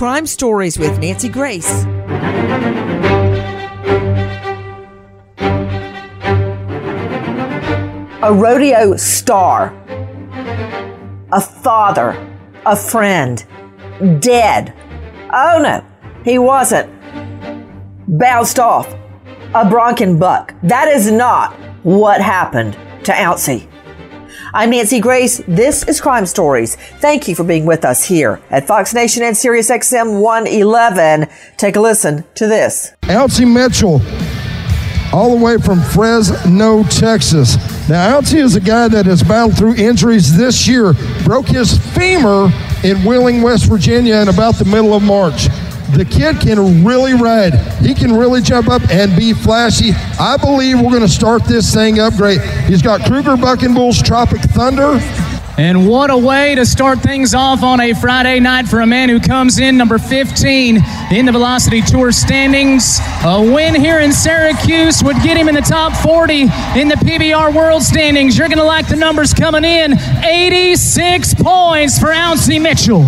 Crime Stories with Nancy Grace. A rodeo star, a father, a friend, dead. Oh no, he wasn't. Bounced off. A Bronco buck. That is not what happened to Ouncey. I'm Nancy Grace. This is Crime Stories. Thank you for being with us here at Fox Nation and Sirius XM 111. Take a listen to this. Ouncey Mitchell, all the way from Fresno, Texas. Now, Ouncey is a guy that has battled through injuries this year. Broke his femur in Wheeling, West Virginia in about the middle of March. The kid can really ride. He can really jump up and be flashy. I believe we're going to start this thing up great. He's got Kruger Bucking Bulls Tropic Thunder. And what a way to start things off on a Friday night for a man who comes in number 15 in the Velocity Tour standings. A win here in Syracuse would get him in the top 40 in the PBR World standings. You're going to like the numbers coming in 86 points for Ouncey Mitchell.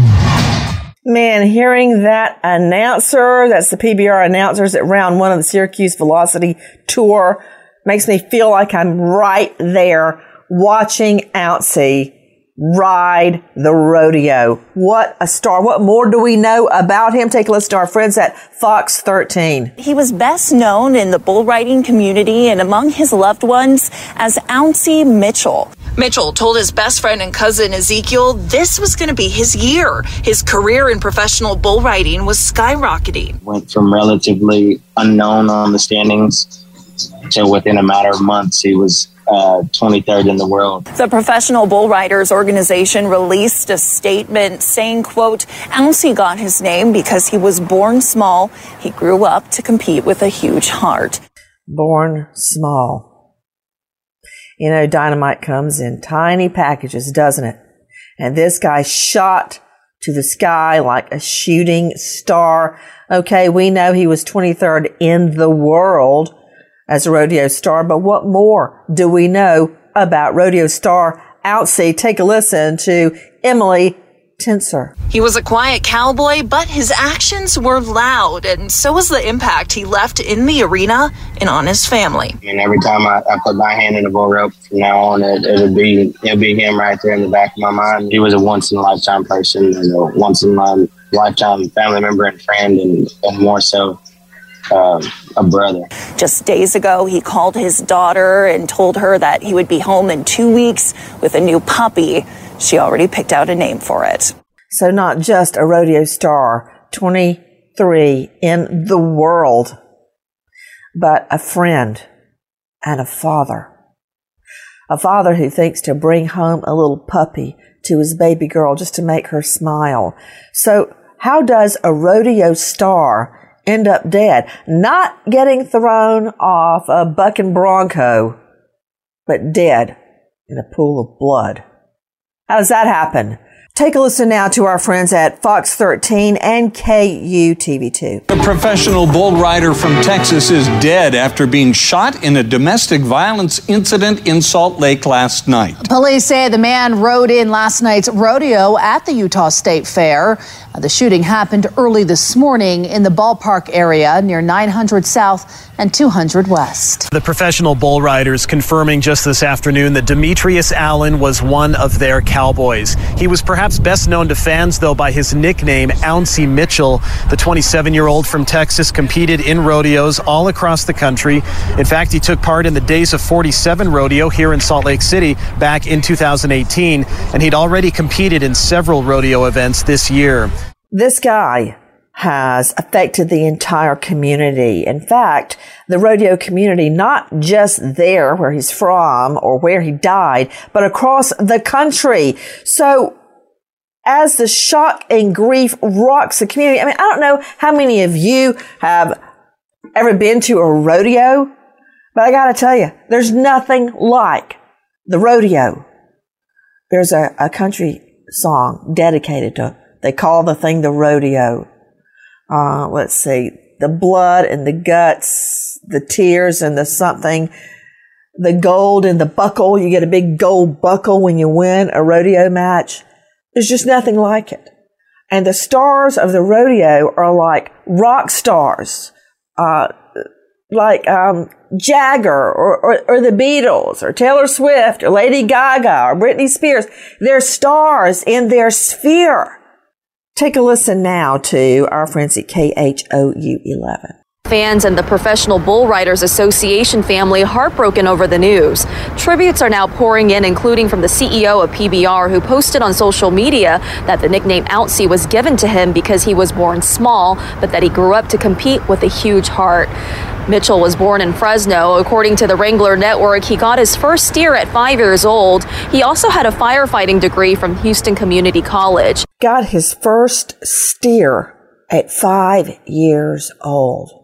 Man, hearing that announcer, that's the PBR announcers at round one of the Syracuse Velocity Tour, makes me feel like I'm right there watching Ouncey ride the rodeo. What a star. What more do we know about him? Take a listen to our friends at Fox 13. He was best known in the bull riding community and among his loved ones as Ouncey Mitchell. Mitchell told his best friend and cousin Ezekiel this was going to be his year. His career in professional bull riding was skyrocketing. Went from relatively unknown on the standings to within a matter of months, he was uh, 23rd in the world. The Professional Bull Riders Organization released a statement saying, quote, Ouncey got his name because he was born small. He grew up to compete with a huge heart. Born small. You know, dynamite comes in tiny packages, doesn't it? And this guy shot to the sky like a shooting star. Okay, we know he was 23rd in the world as a rodeo star, but what more do we know about rodeo star Ouncey? Take a listen to Emily Tencer. He was a quiet cowboy, but his actions were loud, and so was the impact he left in the arena and on his family. And every time I, I put my hand in the bull rope from now on, it, it would be it'd be him right there in the back of my mind. He was a once in a lifetime person, and a once in a lifetime family member and friend, and, and more so um, a brother. Just days ago, he called his daughter and told her that he would be home in two weeks with a new puppy. She already picked out a name for it. So, not just a rodeo star, 23 in the world, but a friend and a father. A father who thinks to bring home a little puppy to his baby girl just to make her smile. So, how does a rodeo star end up dead. Not getting thrown off a bucking bronco, but dead in a pool of blood. How does that happen? Take a listen now to our friends at Fox 13 and KUTV2. A professional bull rider from Texas is dead after being shot in a domestic violence incident in Salt Lake last night. Police say the man rode in last night's rodeo at the Utah State Fair. Uh, the shooting happened early this morning in the ballpark area near 900 South and 200 West. The professional bull riders confirming just this afternoon that Demetrius Allen was one of their cowboys. He was perhaps best known to fans, though, by his nickname, Ouncey Mitchell. The 27 year old from Texas competed in rodeos all across the country. In fact, he took part in the Days of 47 rodeo here in Salt Lake City back in 2018, and he'd already competed in several rodeo events this year. This guy has affected the entire community. In fact, the rodeo community, not just there where he's from or where he died, but across the country. So as the shock and grief rocks the community, I mean, I don't know how many of you have ever been to a rodeo, but I gotta tell you, there's nothing like the rodeo. There's a, a country song dedicated to, they call the thing the rodeo uh, let's see, the blood and the guts, the tears and the something, the gold and the buckle. You get a big gold buckle when you win a rodeo match. There's just nothing like it. And the stars of the rodeo are like rock stars, uh, like um, Jagger or, or, or, the Beatles or Taylor Swift or Lady Gaga or Britney Spears. They're stars in their sphere. Take a listen now to our friends at KHOU 11 fans and the Professional Bull Riders Association family heartbroken over the news. Tributes are now pouring in, including from the CEO of PBR, who posted on social media that the nickname Ouncey was given to him because he was born small, but that he grew up to compete with a huge heart. Mitchell was born in Fresno. According to the Wrangler Network, he got his first steer at five years old. He also had a firefighting degree from Houston Community College. Got his first steer at five years old.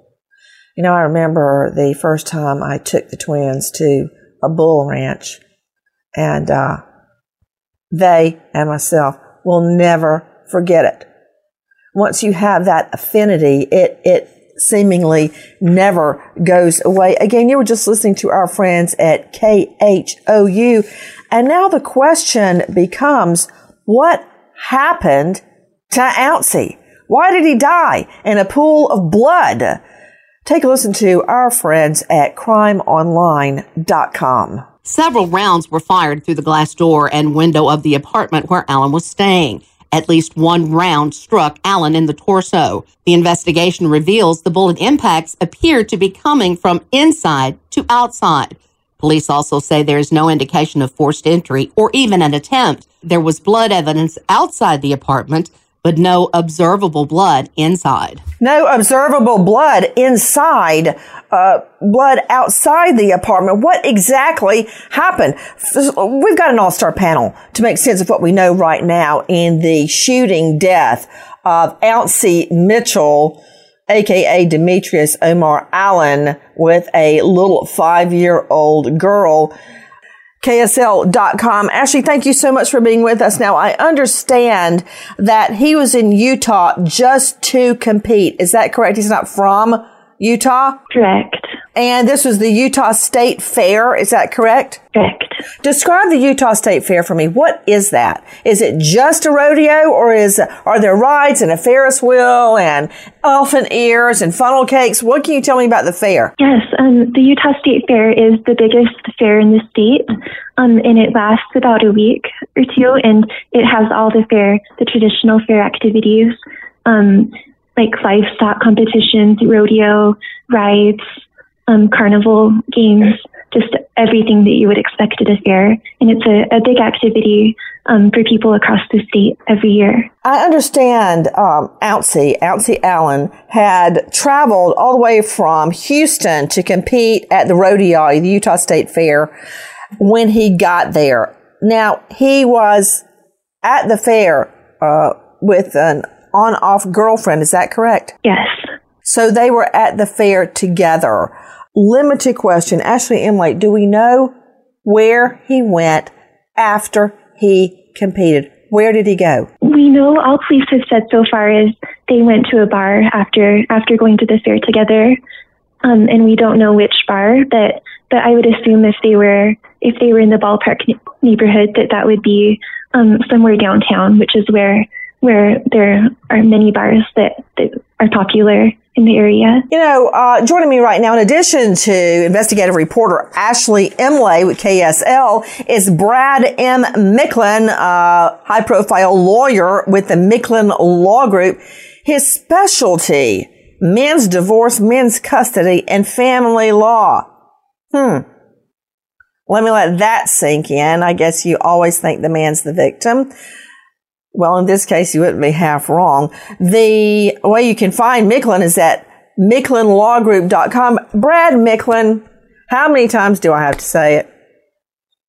You know, I remember the first time I took the twins to a bull ranch, and uh, they and myself will never forget it. Once you have that affinity, it it seemingly never goes away. Again, you were just listening to our friends at KHOU, and now the question becomes, what happened to Ouncey? Why did he die in a pool of blood? Take a listen to our friends at crimeonline.com. Several rounds were fired through the glass door and window of the apartment where Allen was staying. At least one round struck Allen in the torso. The investigation reveals the bullet impacts appear to be coming from inside to outside. Police also say there is no indication of forced entry or even an attempt. There was blood evidence outside the apartment, but no observable blood inside. No observable blood inside, uh, blood outside the apartment. What exactly happened? We've got an all-star panel to make sense of what we know right now in the shooting death of Ouncey Mitchell, aka Demetrius Omar Allen, with a little five-year-old girl KSL.com. Ashley, thank you so much for being with us. Now, I understand that he was in Utah just to compete. Is that correct? He's not from Utah? Correct. And this was the Utah State Fair. Is that correct? Correct. Describe the Utah State Fair for me. What is that? Is it just a rodeo or is, are there rides and a Ferris wheel and elephant ears and funnel cakes? What can you tell me about the fair? Yes, um, the Utah State Fair is the biggest fair in the state. Um, and it lasts about a week or two, and it has all the fair, the traditional fair activities, um, like livestock competitions, rodeo, rides, um, carnival games, just everything that you would expect at a fair. And it's a, a big activity um, for people across the state every year. I understand um, Ouncey, Allen, had traveled all the way from Houston to compete at the rodeo, the Utah State Fair, when he got there. Now, he was at the fair uh, with an on off girlfriend. Is that correct? Yes. So they were at the fair together limited question. Ashley Imlay, do we know where he went after he competed? Where did he go? We know all police have said so far is they went to a bar after after going to the fair together, um, and we don't know which bar. But but I would assume if they were if they were in the ballpark neighborhood, that that would be um, somewhere downtown, which is where where there are many bars that, that are popular in the area. You know, uh, joining me right now, in addition to investigative reporter Ashley Imlay with KSL, is Brad M. Micklin, uh, high profile lawyer with the Micklin Law Group. His specialty, men's divorce, men's custody, and family law. Hmm. Let me let that sink in. I guess you always think the man's the victim. Well, in this case, you wouldn't be half wrong. The way you can find Micklin is at MicklinLawGroup.com. Brad Micklin, how many times do I have to say it?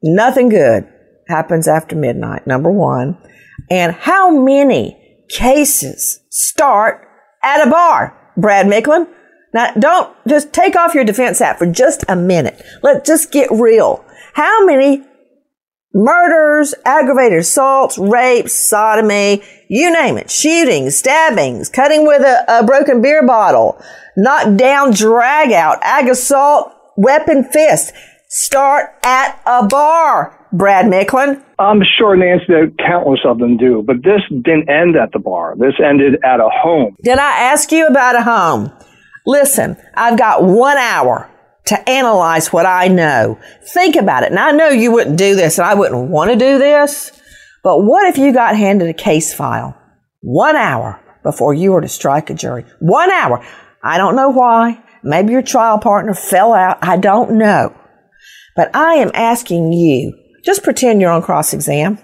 Nothing good happens after midnight, number one. And how many cases start at a bar, Brad Micklin? Now, don't just take off your defense hat for just a minute. Let's just get real. How many murders, aggravated assaults, rapes, sodomy, you name it, shootings, stabbings, cutting with a, a broken beer bottle, knock down, drag out, ag assault, weapon fist. Start at a bar. Brad Micklin? I'm sure, Nancy, that countless of them do, but this didn't end at the bar. This ended at a home. Did I ask you about a home? Listen, I've got one hour to analyze what I know. Think about it. And I know you wouldn't do this and I wouldn't want to do this, but what if you got handed a case file one hour before you were to strike a jury? One hour. I don't know why. Maybe your trial partner fell out. I don't know. But I am asking you, just pretend you're on cross exam.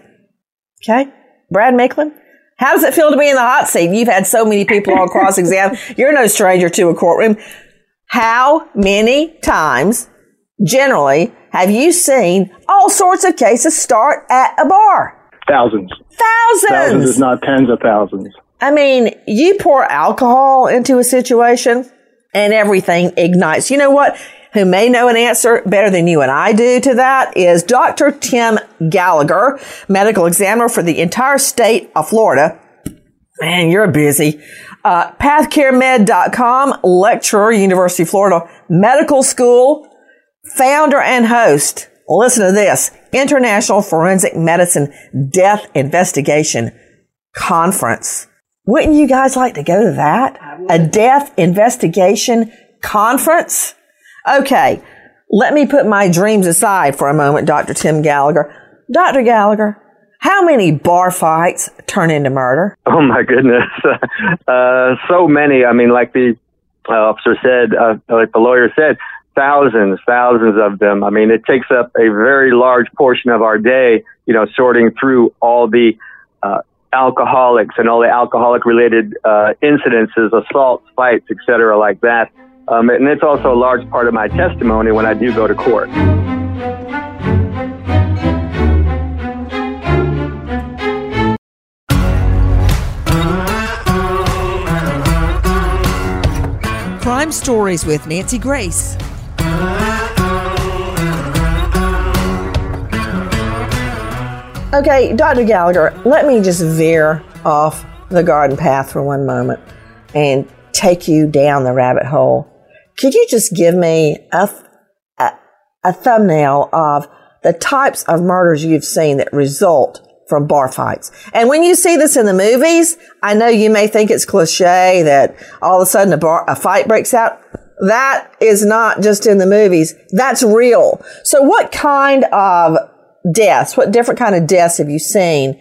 Okay? Brad Micklin, how does it feel to be in the hot seat? You've had so many people on cross exam. You're no stranger to a courtroom. How many times, generally, have you seen all sorts of cases start at a bar? Thousands. Thousands. Thousands, if not tens of thousands. I mean, you pour alcohol into a situation and everything ignites. You know what? Who may know an answer better than you and I do to that is Dr. Tim Gallagher, medical examiner for the entire state of Florida. Man, you're busy. Uh, pathcaremed.com, lecturer, University of Florida Medical School, founder and host. Listen to this. International Forensic Medicine Death Investigation Conference. Wouldn't you guys like to go to that? A death investigation conference? Okay, let me put my dreams aside for a moment, Dr. Tim Gallagher. Dr. Gallagher, how many bar fights turn into murder? Oh my goodness, uh, so many. I mean, like the uh, officer said, uh, like the lawyer said, thousands, thousands of them. I mean, it takes up a very large portion of our day. You know, sorting through all the uh, alcoholics and all the alcoholic related uh, incidences, assaults, fights, etc., like that. Um, and it's also a large part of my testimony when I do go to court. Crime Stories with Nancy Grace. Okay, Dr. Gallagher, let me just veer off the garden path for one moment and take you down the rabbit hole. Could you just give me a, a, a thumbnail of the types of murders you've seen that result from bar fights. And when you see this in the movies, I know you may think it's cliche that all of a sudden a bar, a fight breaks out. That is not just in the movies. That's real. So what kind of deaths, what different kind of deaths have you seen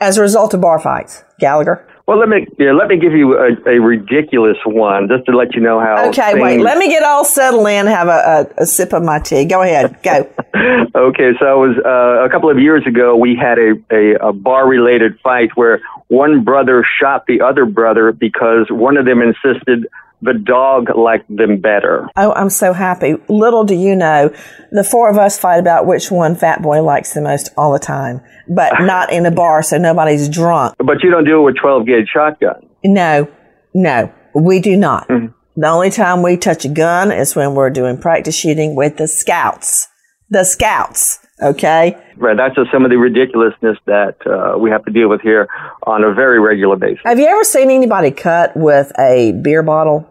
as a result of bar fights, Gallagher? Well, let me yeah, let me give you a, a ridiculous one just to let you know how. Okay, things... wait. Let me get all settled in. Have a, a, a sip of my tea. Go ahead. Go. okay, so it was uh, a couple of years ago. We had a, a, a bar related fight where one brother shot the other brother because one of them insisted the dog liked them better. Oh, I'm so happy. Little do you know, the four of us fight about which one Fat Boy likes the most all the time, but not in a bar, so nobody's drunk. But you don't do it with 12 gauge shotgun. No, no, we do not. Mm-hmm. The only time we touch a gun is when we're doing practice shooting with the scouts. The scouts. Okay. Right. That's just some of the ridiculousness that uh, we have to deal with here on a very regular basis. Have you ever seen anybody cut with a beer bottle?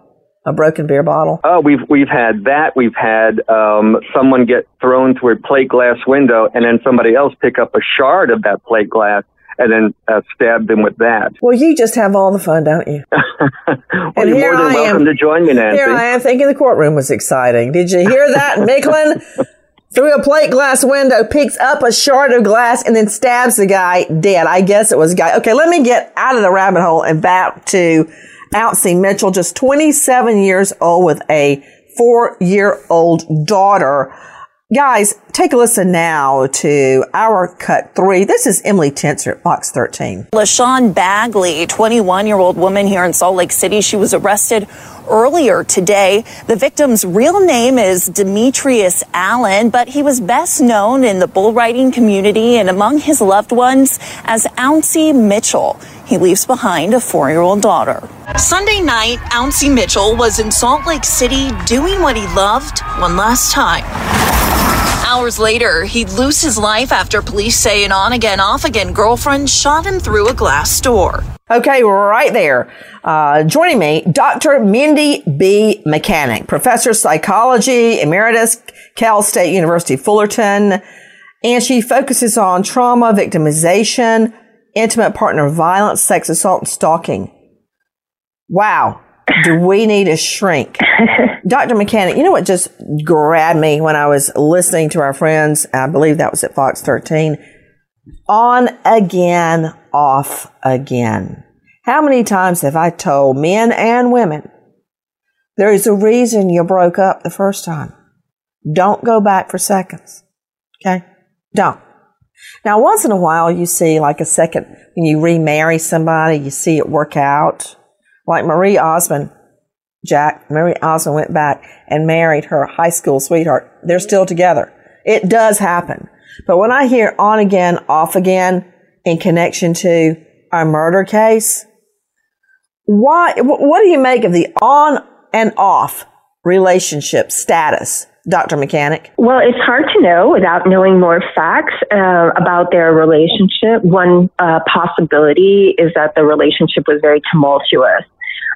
A broken beer bottle? Oh, we've we've had that. We've had um, someone get thrown through a plate glass window, and then somebody else pick up a shard of that plate glass and then uh, stab them with that. Well, you just have all the fun, don't you? well, and you're more than I welcome am, to join me, Nancy. Here I am thinking the courtroom was exciting. Did you hear that, Micklin? through a plate glass window, picks up a shard of glass, and then stabs the guy dead. I guess it was a guy. Okay, let me get out of the rabbit hole and back to Ouncey Mitchell, just 27 years old with a four year old daughter. Guys, take a listen now to our cut three. This is Emily Tencer at Fox 13. LaShawn Bagley, 21 year old woman here in Salt Lake City. She was arrested earlier today. The victim's real name is Demetrius Allen, but he was best known in the bull riding community and among his loved ones as Ouncey Mitchell. He leaves behind a four year old daughter. Sunday night, Ouncey Mitchell was in Salt Lake City doing what he loved one last time. Hours later, he'd lose his life after police say an on again, off again girlfriend shot him through a glass door. Okay, right there. Uh, joining me, Dr. Mindy B. Mechanic, professor of psychology, emeritus, Cal State University Fullerton. And she focuses on trauma, victimization, intimate partner violence, sex assault, and stalking. Wow. Do we need a shrink? Dr. Mechanic, you know what just grabbed me when I was listening to our friends? I believe that was at Fox 13. On again, off again. How many times have I told men and women there is a reason you broke up the first time? Don't go back for seconds. Okay? Don't. Now, once in a while, you see like a second, when you remarry somebody, you see it work out. Like Marie Osmond, Jack, Marie Osmond went back and married her high school sweetheart. They're still together. It does happen. But when I hear on again, off again in connection to a murder case, why, what do you make of the on and off relationship status? Dr. Mechanic? Well, it's hard to know without knowing more facts uh, about their relationship. One uh, possibility is that the relationship was very tumultuous.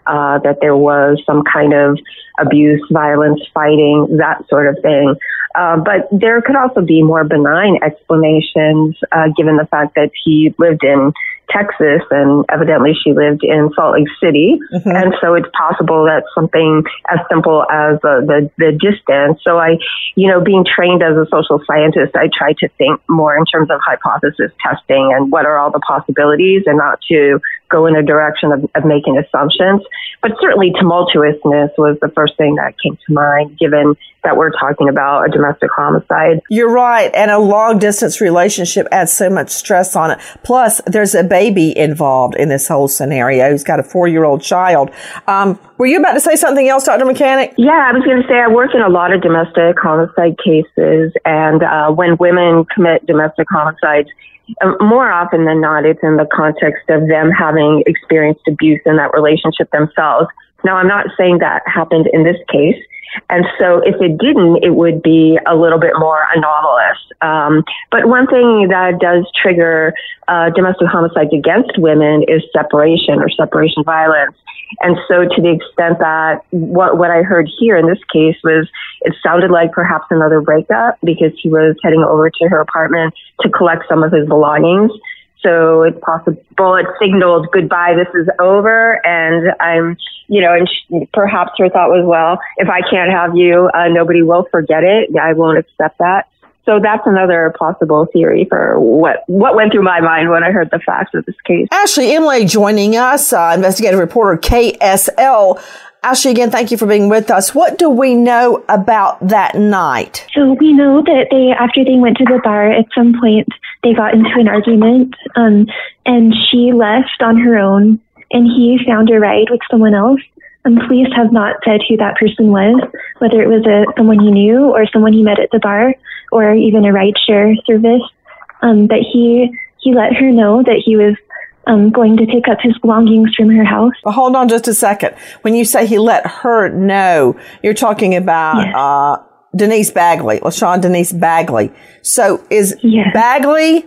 Uh, that there was some kind of abuse, violence, fighting, that sort of thing. Uh, but there could also be more benign explanations, uh, given the fact that he lived in Texas, and evidently she lived in Salt Lake City. Mm-hmm. And so it's possible that something as simple as uh, the the distance. So I, you know, being trained as a social scientist, I try to think more in terms of hypothesis testing and what are all the possibilities, and not to go in a direction of, of making assumptions. But certainly tumultuousness was the first thing that came to mind, given that we're talking about a domestic homicide. You're right. And a long distance relationship adds so much stress on it. Plus, there's a baby involved in this whole scenario who's got a four year old child. Um, were you about to say something else, Dr. Mechanic? Yeah, I was going to say I work in a lot of domestic homicide cases. And uh, when women commit domestic homicides, um, more often than not, it's in the context of them having experienced abuse in that relationship themselves. Now, I'm not saying that happened in this case. And so if it didn't, it would be a little bit more anomalous. Um, but one thing that does trigger uh, domestic homicides against women is separation or separation violence. And so to the extent that what, what I heard here in this case was it sounded like perhaps another breakup because he was heading over to her apartment to collect some of his belongings. So it's possible it signaled goodbye, this is over. And I'm, you know, and she, perhaps her thought was, well, if I can't have you, uh, nobody will forget it. I won't accept that. So that's another possible theory for what what went through my mind when I heard the facts of this case. Ashley Imlay joining us, uh, investigative reporter KSL. Ashley, again, thank you for being with us. What do we know about that night? So we know that they, after they went to the bar, at some point they got into an argument, um, and she left on her own, and he found a ride with someone else. And police have not said who that person was, whether it was a someone he knew or someone he met at the bar or even a rideshare service. Um, but he he let her know that he was um, going to pick up his belongings from her house. Hold on just a second. When you say he let her know, you're talking about yes. uh, Denise Bagley, LaShawn Denise Bagley. So is yes. Bagley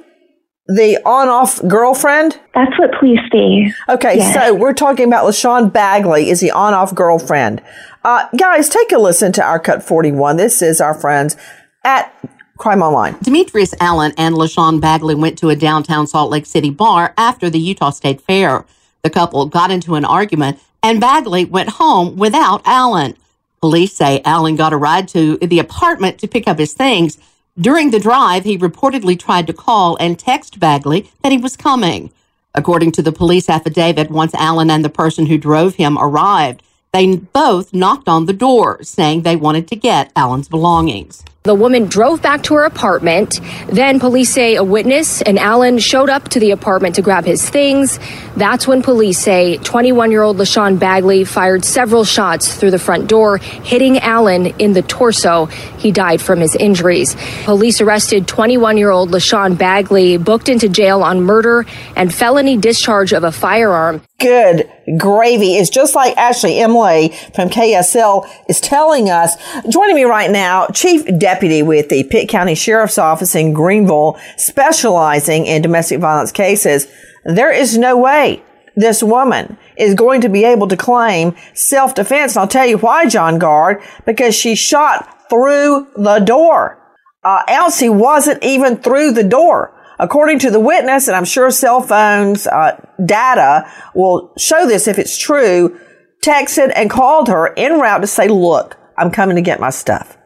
the on-off girlfriend? That's what police say. Okay, yes. so we're talking about LaShawn Bagley is the on-off girlfriend. Uh, guys, take a listen to our Cut 41. This is our friends at Crime Online. Demetrius Allen and LaShawn Bagley went to a downtown Salt Lake City bar after the Utah State Fair. The couple got into an argument and Bagley went home without Allen. Police say Allen got a ride to the apartment to pick up his things. During the drive, he reportedly tried to call and text Bagley that he was coming. According to the police affidavit, once Allen and the person who drove him arrived, they both knocked on the door, saying they wanted to get Allen's belongings. The woman drove back to her apartment. Then police say a witness and Allen showed up to the apartment to grab his things. That's when police say 21 year old LaShawn Bagley fired several shots through the front door, hitting Allen in the torso. He died from his injuries. Police arrested 21 year old LaShawn Bagley, booked into jail on murder and felony discharge of a firearm. Good gravy is just like Ashley Imlay from KSL is telling us. Joining me right now, Chief deputy with the Pitt County Sheriff's Office in Greenville specializing in domestic violence cases, there is no way this woman is going to be able to claim self-defense. And I'll tell you why, John Guard, because she shot through the door. uh, Ouncey wasn't even through the door. According to the witness, and I'm sure cell phones uh, data will show this if it's true, texted and called her en route to say, look, I'm coming to get my stuff.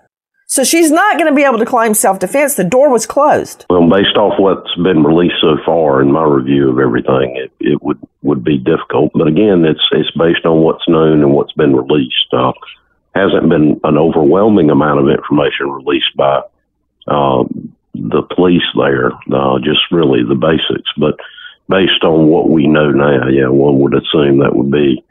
So she's not going to be able to claim self defense. The door was closed. Well, based off what's been released so far in my review of everything, it, it would, would be difficult. But again, it's it's based on what's known and what's been released. Uh, hasn't been an overwhelming amount of information released by uh, the police there, uh, just really the basics. But based on what we know now, yeah, one would assume that would be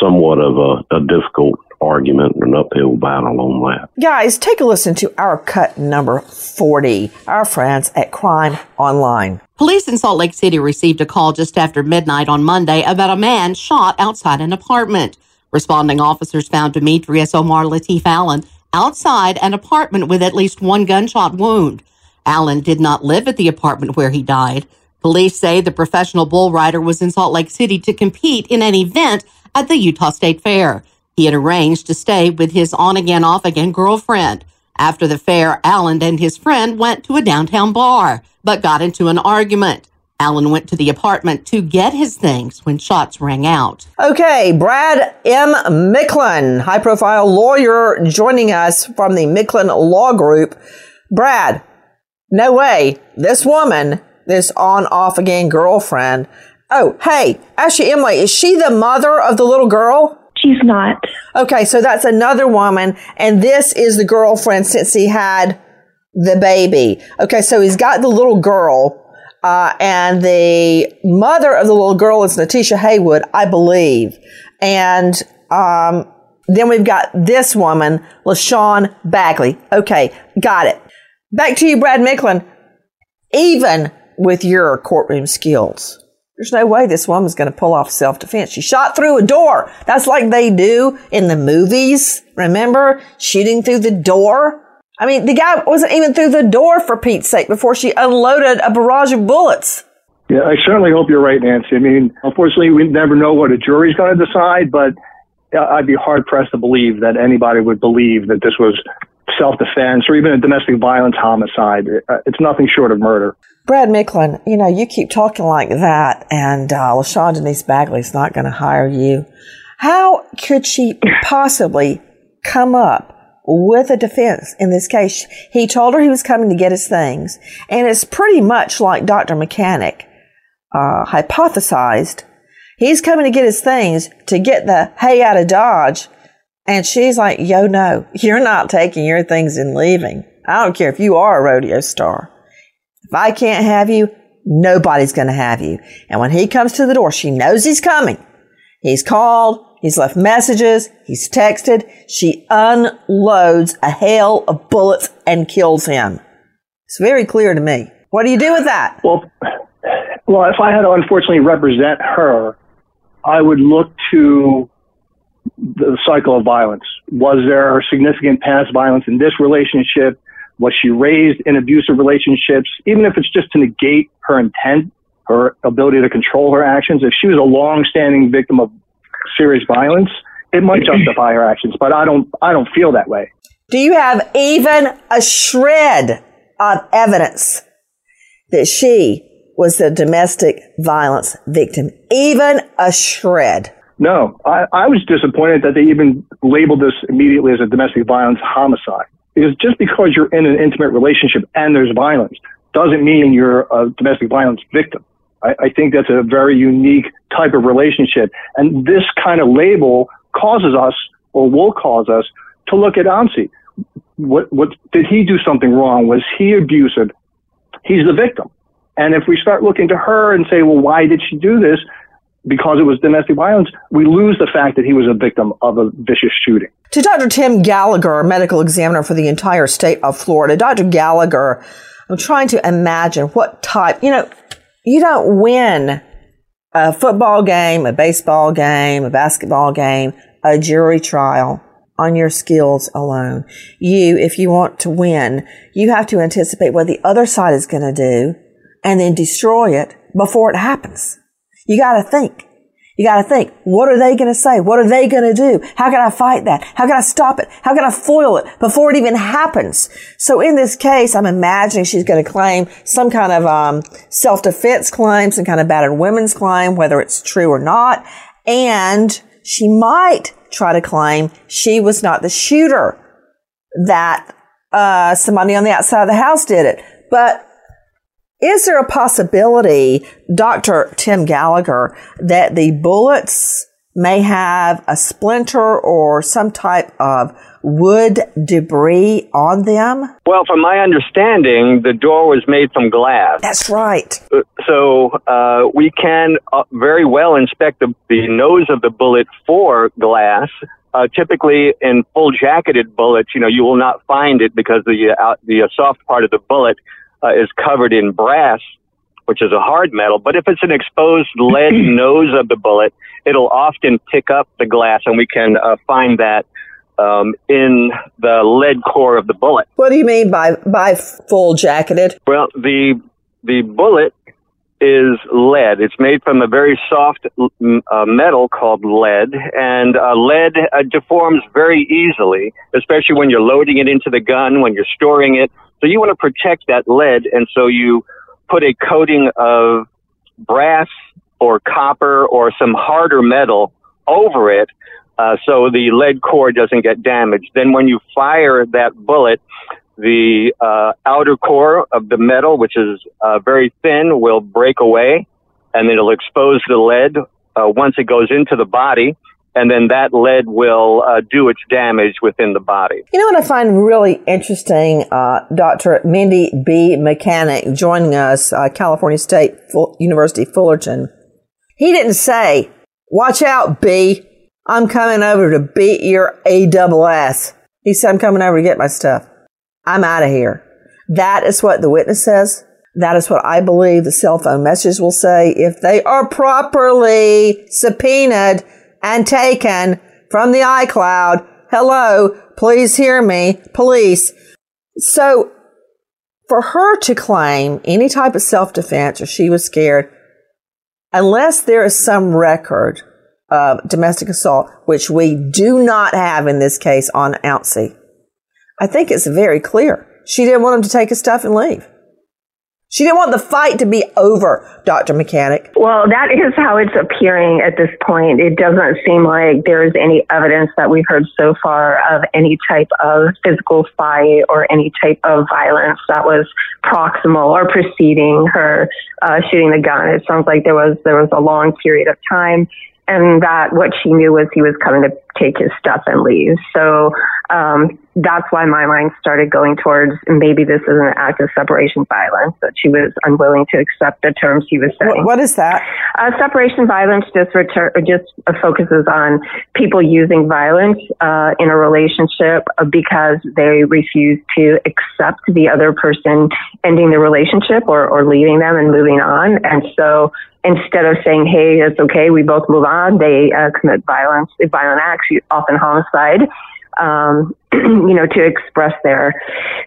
somewhat of a, a difficult argument, and an uphill battle on that. Guys, take a listen to our cut number 40, our friends at Crime Online. Police in Salt Lake City received a call just after midnight on Monday about a man shot outside an apartment. Responding officers found Demetrius Omar Latif Allen outside an apartment with at least one gunshot wound. Allen did not live at the apartment where he died. Police say the professional bull rider was in Salt Lake City to compete in an event at the Utah State Fair. He had arranged to stay with his on again, off again girlfriend. After the fair, Allen and his friend went to a downtown bar, but got into an argument. Allen went to the apartment to get his things when shots rang out. Okay, Brad M. Micklin, high profile lawyer, joining us from the Micklin Law Group. Brad, no way. This woman, this on off again girlfriend. Oh, hey, Ashley Imlay, is she the mother of the little girl? She's not. Okay, so that's another woman, and this is the girlfriend since he had the baby. Okay, so he's got the little girl, uh, and the mother of the little girl is Natisha Haywood, I believe. And um, then we've got this woman, LaShawn Bagley. Okay, got it. Back to you, Brad Micklin. Even with your courtroom skills, there's no way this woman's going to pull off self defense. She shot through a door. That's like they do in the movies. Remember? Shooting through the door. I mean, the guy wasn't even through the door for Pete's sake before she unloaded a barrage of bullets. Yeah, I certainly hope you're right, Nancy. I mean, unfortunately, we never know what a jury's going to decide, but I'd be hard pressed to believe that anybody would believe that this was self defense or even a domestic violence homicide. Uh, it's nothing short of murder. Brad Micklin, you know, you keep talking like that, and uh, LaShawn Denise Bagley's not going to hire you. How could she possibly come up with a defense in this case? He told her he was coming to get his things, and it's pretty much like Dr. Mechanic uh, hypothesized. He's coming to get his things to get the hay out of Dodge, and she's like, yo, no, you're not taking your things and leaving. I don't care if you are a rodeo star. If I can't have you, nobody's going to have you. And when he comes to the door, she knows he's coming. He's called. He's left messages. He's texted. She unloads a hail of bullets and kills him. It's very clear to me. What do you do with that? Well, well, if I had to unfortunately represent her, I would look to the cycle of violence. Was there significant past violence in this relationship? Was she raised in abusive relationships? Even if it's just to negate her intent, her ability to control her actions, if she was a long-standing victim of serious violence, it might justify her actions. But I don't, I don't feel that way. Do you have even a shred of evidence that she was a domestic violence victim? Even a shred? No, I, I was disappointed that they even labeled this immediately as a domestic violence homicide. Because just because you're in an intimate relationship and there's violence doesn't mean you're a domestic violence victim. I, I think that's a very unique type of relationship. And this kind of label causes us or will cause us to look at Ouncey. What, what, did he do something wrong? Was he abusive? He's the victim. And if we start looking to her and say, well, why did she do this? Because it was domestic violence, we lose the fact that he was a victim of a vicious shooting. To Dr. Tim Gallagher, medical examiner for the entire state of Florida, Dr. Gallagher, I'm trying to imagine what type, you know, you don't win a football game, a baseball game, a basketball game, a jury trial on your skills alone. You, if you want to win, you have to anticipate what the other side is going to do and then destroy it before it happens. You got to think. You got to think, what are they going to say? What are they going to do? How can I fight that? How can I stop it? How can I foil it before it even happens? So in this case, I'm imagining she's going to claim some kind of um, self-defense claim, some kind of battered women's claim, whether it's true or not. And she might try to claim she was not the shooter, that uh, somebody on the outside of the house did it. But is there a possibility, Dr. Tim Gallagher, that the bullets may have a splinter or some type of wood debris on them? Well, from my understanding, the door was made from glass. That's right. So uh, we can uh, very well inspect the, the nose of the bullet for glass. Uh, typically, in full jacketed bullets, you know, you will not find it because the uh, the uh, soft part of the bullet uh, is covered in brass, which is a hard metal. But if it's an exposed lead nose of the bullet, it'll often pick up the glass, and we can uh, find that um, in the lead core of the bullet. What do you mean by by full jacketed? Well, the the bullet is lead. It's made from a very soft uh, metal called lead, and uh, lead uh, deforms very easily, especially when you're loading it into the gun, when you're storing it. So you want to protect that lead, and so you put a coating of brass or copper or some harder metal over it uh, so the lead core doesn't get damaged. Then when you fire that bullet, the uh, outer core of the metal, which is uh, very thin, will break away and it'll expose the lead uh, once it goes into the body and then that lead will uh, do its damage within the body. You know what I find really interesting? Uh, Dr. Mindy B. Mechanic joining us, uh, California State University Fullerton. He didn't say, "Watch out, B. I'm coming over to beat your A double S." He said, "I'm coming over to get my stuff. I'm out of here." That is what the witness says. That is what I believe the cell phone messages will say if they are properly subpoenaed and taken from the iCloud. Hello, please hear me, police. So for her to claim any type of self-defense or she was scared, unless there is some record of domestic assault, which we do not have in this case on Ouncey, I think it's very clear. She didn't want him to take his stuff and leave. She didn't want the fight to be over, Dr. Mechanic. Well, that is how it's appearing at this point. It doesn't seem like there's any evidence that we've heard so far of any type of physical fight or any type of violence that was proximal or preceding her uh, shooting the gun. It sounds like there was there was a long period of time and that what she knew was he was coming to take his stuff and leave. So um, that's why my mind started going towards maybe this is an act of separation violence that she was unwilling to accept the terms he was saying. What is that? Uh, separation violence just retur- just uh, focuses on people using violence uh, in a relationship because they refuse to accept the other person ending the relationship or, or leaving them and moving on. And so instead of saying, "Hey, it's okay, we both move on," they uh, commit violence, violent acts, often homicide. Um, you know, to express their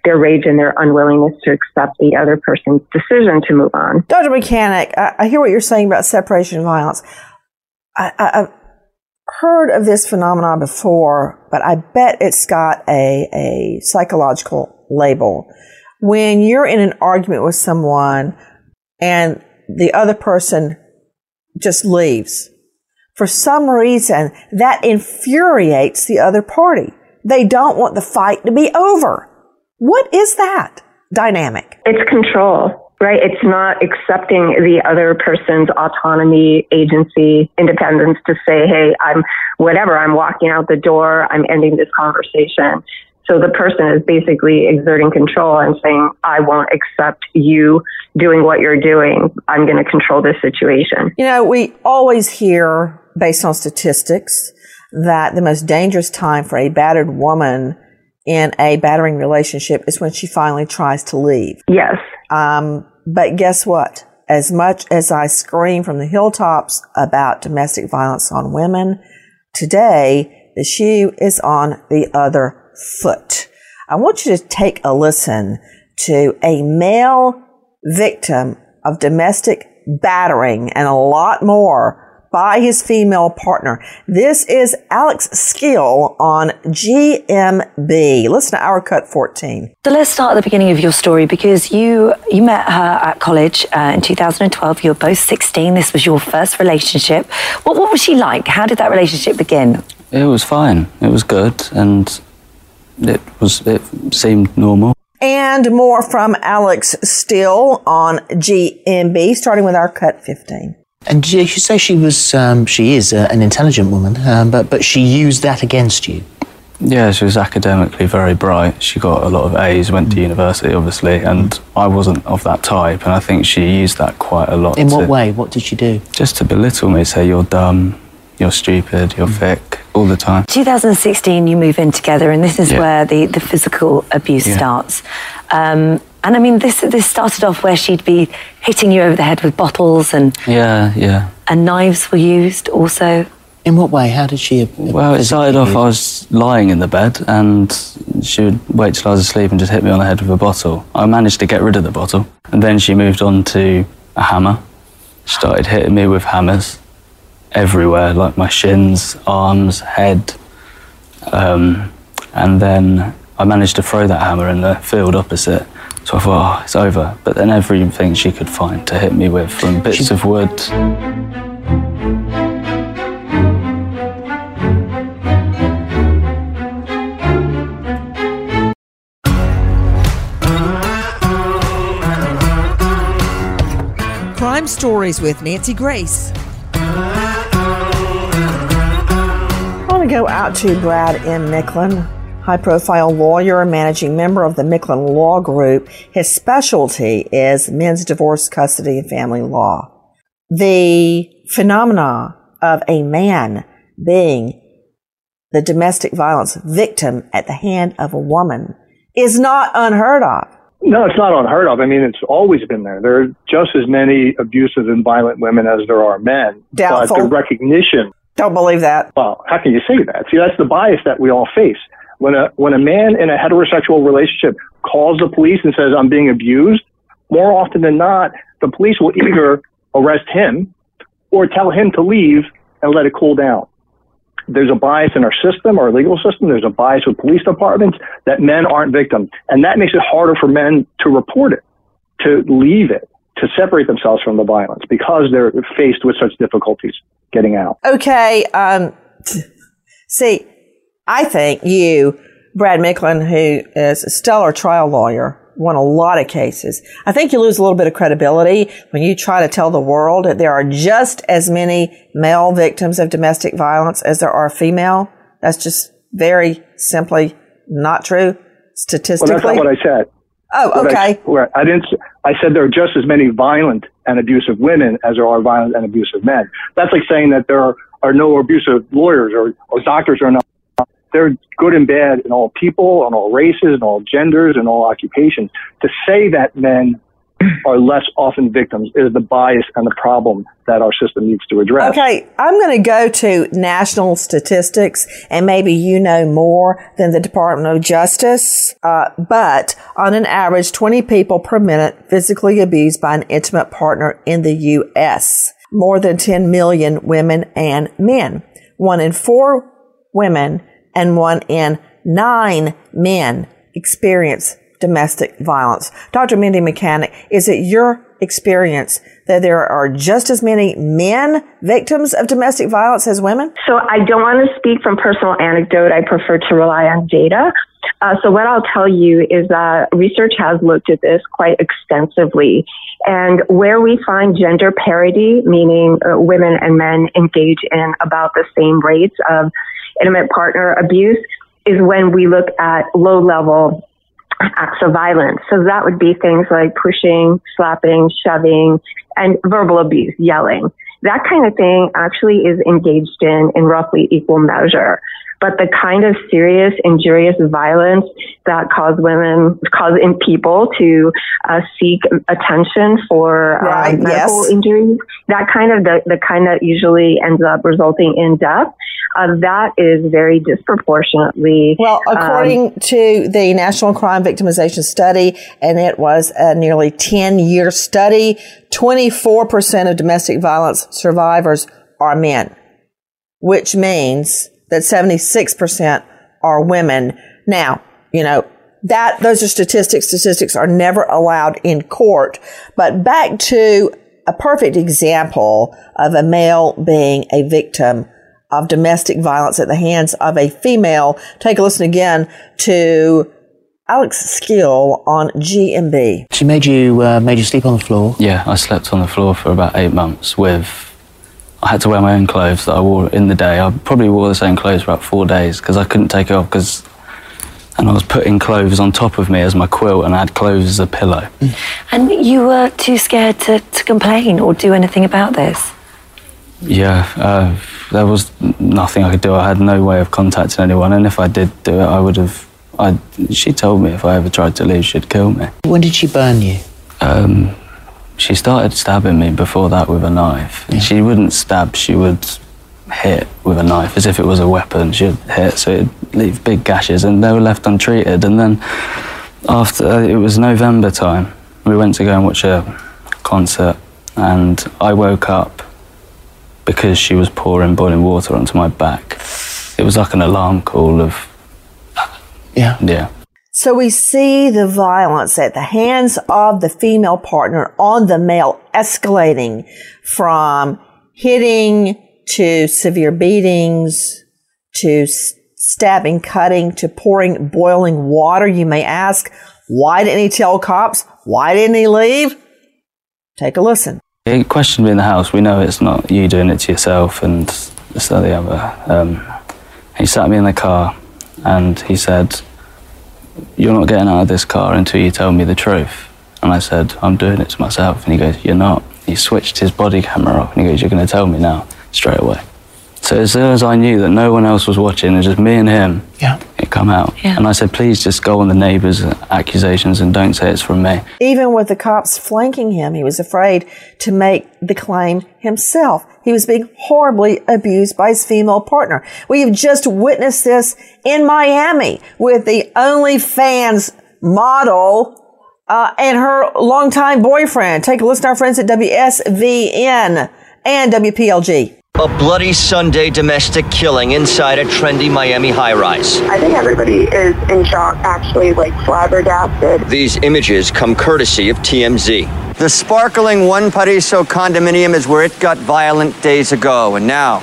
their rage and their unwillingness to accept the other person's decision to move on. Dr. Mechanic, I, I hear what you're saying about separation violence. I, I've heard of this phenomenon before, but I bet it's got a, a psychological label. When you're in an argument with someone and the other person just leaves. For some reason, that infuriates the other party. They don't want the fight to be over. What is that dynamic? It's control, right? It's not accepting the other person's autonomy, agency, independence to say, hey, I'm whatever, I'm walking out the door, I'm ending this conversation. So the person is basically exerting control and saying, I won't accept you doing what you're doing. I'm going to control this situation. You know, we always hear, based on statistics, that the most dangerous time for a battered woman in a battering relationship is when she finally tries to leave. Yes. Um, but guess what? As much as I scream from the hilltops about domestic violence on women, today the shoe is on the other foot. I want you to take a listen to a male victim of domestic battering and a lot more by his female partner. This is Alex Skeel on GMB. Listen to our cut 14. So let's start at the beginning of your story because you you met her at college uh, in 2012. You were both 16. This was your first relationship. What what was she like? How did that relationship begin? It was fine. It was good, and it was it seemed normal. And more from Alex Skeel on GMB, starting with our cut 15. And you say she was, um, she is uh, an intelligent woman, um, but but she used that against you. Yeah, she was academically very bright. She got a lot of A's, went to university, obviously, and I wasn't of that type. And I think she used that quite a lot. In what to- way? What did she do? Just to belittle me, say you're dumb, you're stupid, you're thick, all the time. 2016, you move in together, and this is Yeah. where the, the physical abuse Yeah. starts. Um, and I mean, this this started off where she'd be hitting you over the head with bottles, and Yeah, yeah. and knives were used also. In what way? How did she? Well, it started off, I was lying in the bed, and she would wait till I was asleep and just hit me on the head with a bottle. I managed to get rid of the bottle, and then she moved on to a hammer. Started hitting me with hammers everywhere, like my shins, arms, head. Um, and then I managed to throw that hammer in the field opposite. So I thought, oh, it's over. But then everything she could find to hit me with, from bits of wood Crime Stories with Nancy Grace. To go out to Brad M. Micklin, high profile lawyer and managing member of the Micklin Law Group. His specialty is men's divorce, custody, and family law. The phenomena of a man being the domestic violence victim at the hand of a woman is not unheard of. No, it's not unheard of. I mean, it's always been there. There are just as many abusive and violent women as there are men. Doubtful. But the recognition. Don't believe that. Well, how can you say that? See, that's the bias that we all face. When a when a man in a heterosexual relationship calls the police and says, "I'm being abused," more often than not, the police will either arrest him or tell him to leave and let it cool down. There's a bias in our system, our legal system. There's a bias with police departments that men aren't victims. And that makes it harder for men to report it, to leave it, to separate themselves from the violence because they're faced with such difficulties getting out. Okay. Um, see, I think you, Brad Micklin, who is a stellar trial lawyer, won a lot of cases. I think you lose a little bit of credibility when you try to tell the world that there are just as many male victims of domestic violence as there are female. That's just very simply not true statistically. Well, that's not what I said. Oh, What I- okay. where I didn't. I said there are just as many violent and abusive women as there are violent and abusive men. That's like saying that there are, are no abusive lawyers or, or doctors are not. They're good and bad in all people, in all races, in all genders, in all occupations. To say that men are less often victims is the bias and the problem that our system needs to address. Okay, I'm going to go to national statistics, and maybe you know more than the Department of Justice. Uh, but on an average, 20 people per minute physically abused by an intimate partner in the U.S. More than 10 million women and men. One in four women and one in nine men experience domestic violence. Dr. Mindy Mechanic, is it your experience that there are just as many men victims of domestic violence as women? So I don't want to speak from personal anecdote. I prefer to rely on data. Uh, so what I'll tell you is that research has looked at this quite extensively. And where we find gender parity, meaning uh, women and men engage in about the same rates of intimate partner abuse, is when we look at low level acts of violence. So that would be things like pushing, slapping, shoving, and verbal abuse, yelling. That kind of thing actually is engaged in in roughly equal measure. But the kind of serious, injurious violence that cause women, cause in people to uh, seek attention for uh, medical yes. injuries, that kind of the, the kind that usually ends up resulting in death, uh, that is very disproportionately. Well, um, according to the National Crime Victimization Study, and it was a nearly 10 year study, 24% of domestic violence survivors are men, which means that 76% are women. Now, you know, that those are statistics. Statistics are never allowed in court. But back to a perfect example of a male being a victim of domestic violence at the hands of a female. Take a listen again to Alex Skeel on GMB. She made you uh, made you sleep on the floor. Yeah, I slept on the floor for about eight months with. I had to wear my own clothes that I wore in the day. I probably wore the same clothes for about four days because I couldn't take it off because. And I was putting clothes on top of me as my quilt, and I had clothes as a pillow. And you were too scared to, to complain or do anything about this? Yeah, uh, there was nothing I could do. I had no way of contacting anyone, and if I did do it, I would have. I. She told me if I ever tried to leave, she'd kill me. When did she burn you? Um, she started stabbing me before that with a knife. And She wouldn't stab, she would hit with a knife as if it was a weapon. She'd hit, so it'd leave big gashes, and they were left untreated. And then after, uh, it was November time, we went to go and watch a concert, and I woke up because she was pouring boiling water onto my back. It was like an alarm call of. Yeah. Yeah. So we see the violence at the hands of the female partner on the male escalating from hitting to severe beatings to stabbing, cutting to pouring boiling water. You may ask, why didn't he tell cops? Why didn't he leave? Take a listen. He questioned me in the house. We know it's not you doing it to yourself, and this, that, the other. Um, he sat me in the car, and he said, "You're not getting out of this car until you tell me the truth." And I said, "I'm doing it to myself." And he goes, "You're not." He switched his body camera off, and he goes, "You're going to tell me now, straight away." So as soon as I knew that no one else was watching, it was just me and him. Yeah. It come out, Yeah. and I said, "Please just go on the neighbours' accusations and don't say it's from me." Even with the cops flanking him, he was afraid to make the claim himself. He was being horribly abused by his female partner. We have just witnessed this in Miami with the OnlyFans model uh, and her longtime boyfriend. Take a listen to our friends at WSVN and WPLG. A bloody Sunday domestic killing inside a trendy Miami high rise. I think everybody is in shock, actually, like flabbergasted. These images come courtesy of TMZ. The sparkling One Paraiso condominium is where it got violent days ago, and now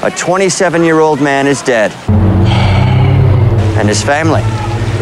a 27 year old man is dead. And his family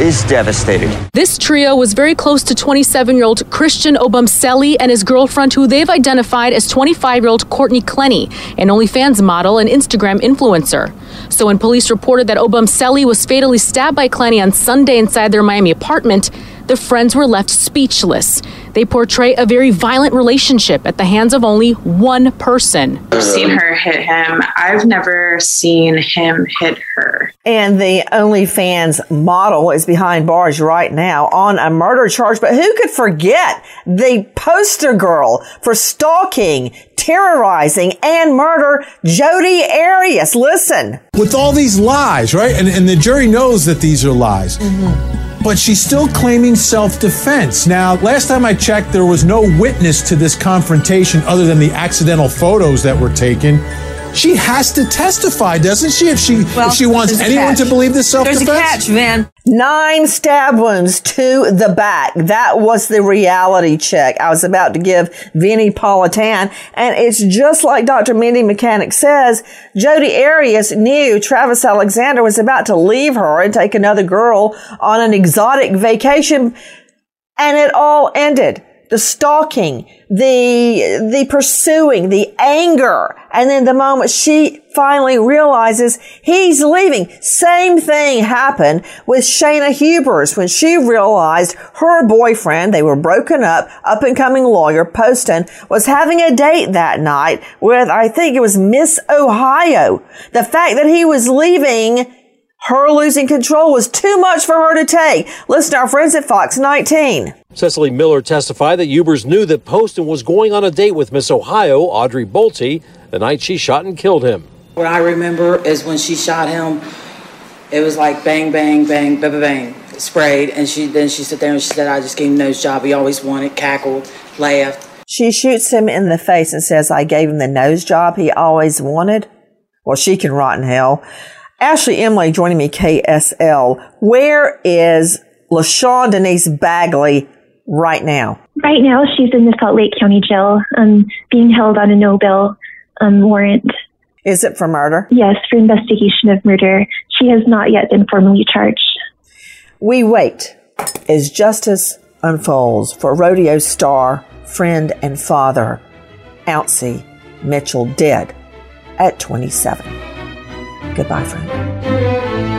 is devastated. This trio was very close to 27 year old Christian Obumseli and his girlfriend, who they've identified as 25 year old Courtney Clenney, an OnlyFans model and Instagram influencer. So when police reported that Obumseli was fatally stabbed by Clenney on Sunday inside their Miami apartment, the friends were left speechless. They portray a very violent relationship at the hands of only one person. I've seen her hit him. I've never seen him hit her. And the OnlyFans model is behind bars right now on a murder charge. But who could forget the poster girl for stalking, terrorizing, and murder, Jodi Arias? Listen. with all these lies, right? And, and the jury knows that these are lies. Mm-hmm. But she's still claiming self defense. Now, last time I checked, there was no witness to this confrontation other than the accidental photos that were taken. She has to testify, doesn't she? If she if she wants anyone catch. to believe this self defense. There's a catch, Vin. Nine stab wounds to the back. That was the reality check I was about to give Vinnie Politan. And it's just like Dr. Mindy Mechanic says, Jodi Arias knew Travis Alexander was about to leave her and take another girl on an exotic vacation. And it all ended. The stalking, the, the pursuing, the anger. And then the moment she finally realizes he's leaving. Same thing happened with Shayna Hubers when she realized her boyfriend, they were broken up, up and coming lawyer, Poston, was having a date that night with, I think it was Miss Ohio. The fact that he was leaving her losing control was too much for her to take. Listen to our friends at Fox 19. Cecily Miller testified that Hubers knew that Poston was going on a date with Miss Ohio, Audrey Bolte, the night she shot and killed him. What I remember is when she shot him, it was like bang, bang, bang, bang, bang, bang, sprayed, and she then she sat there and she said, "I just gave him the nose job. He always wanted." Cackled, laughed. She shoots him in the face and says, I gave him the nose job he always wanted. Well, she can rot in hell. Ashley Imlay joining me, KSL. Where is LaShawn Denise Bagley right now? Right now, she's in the Salt Lake County Jail, um, being held on a no bail um, warrant. Is it for murder? Yes, for investigation of murder. She has not yet been formally charged. We wait as justice unfolds for rodeo star, friend, and father, Ouncey Mitchell, dead at 27. Goodbye, friend.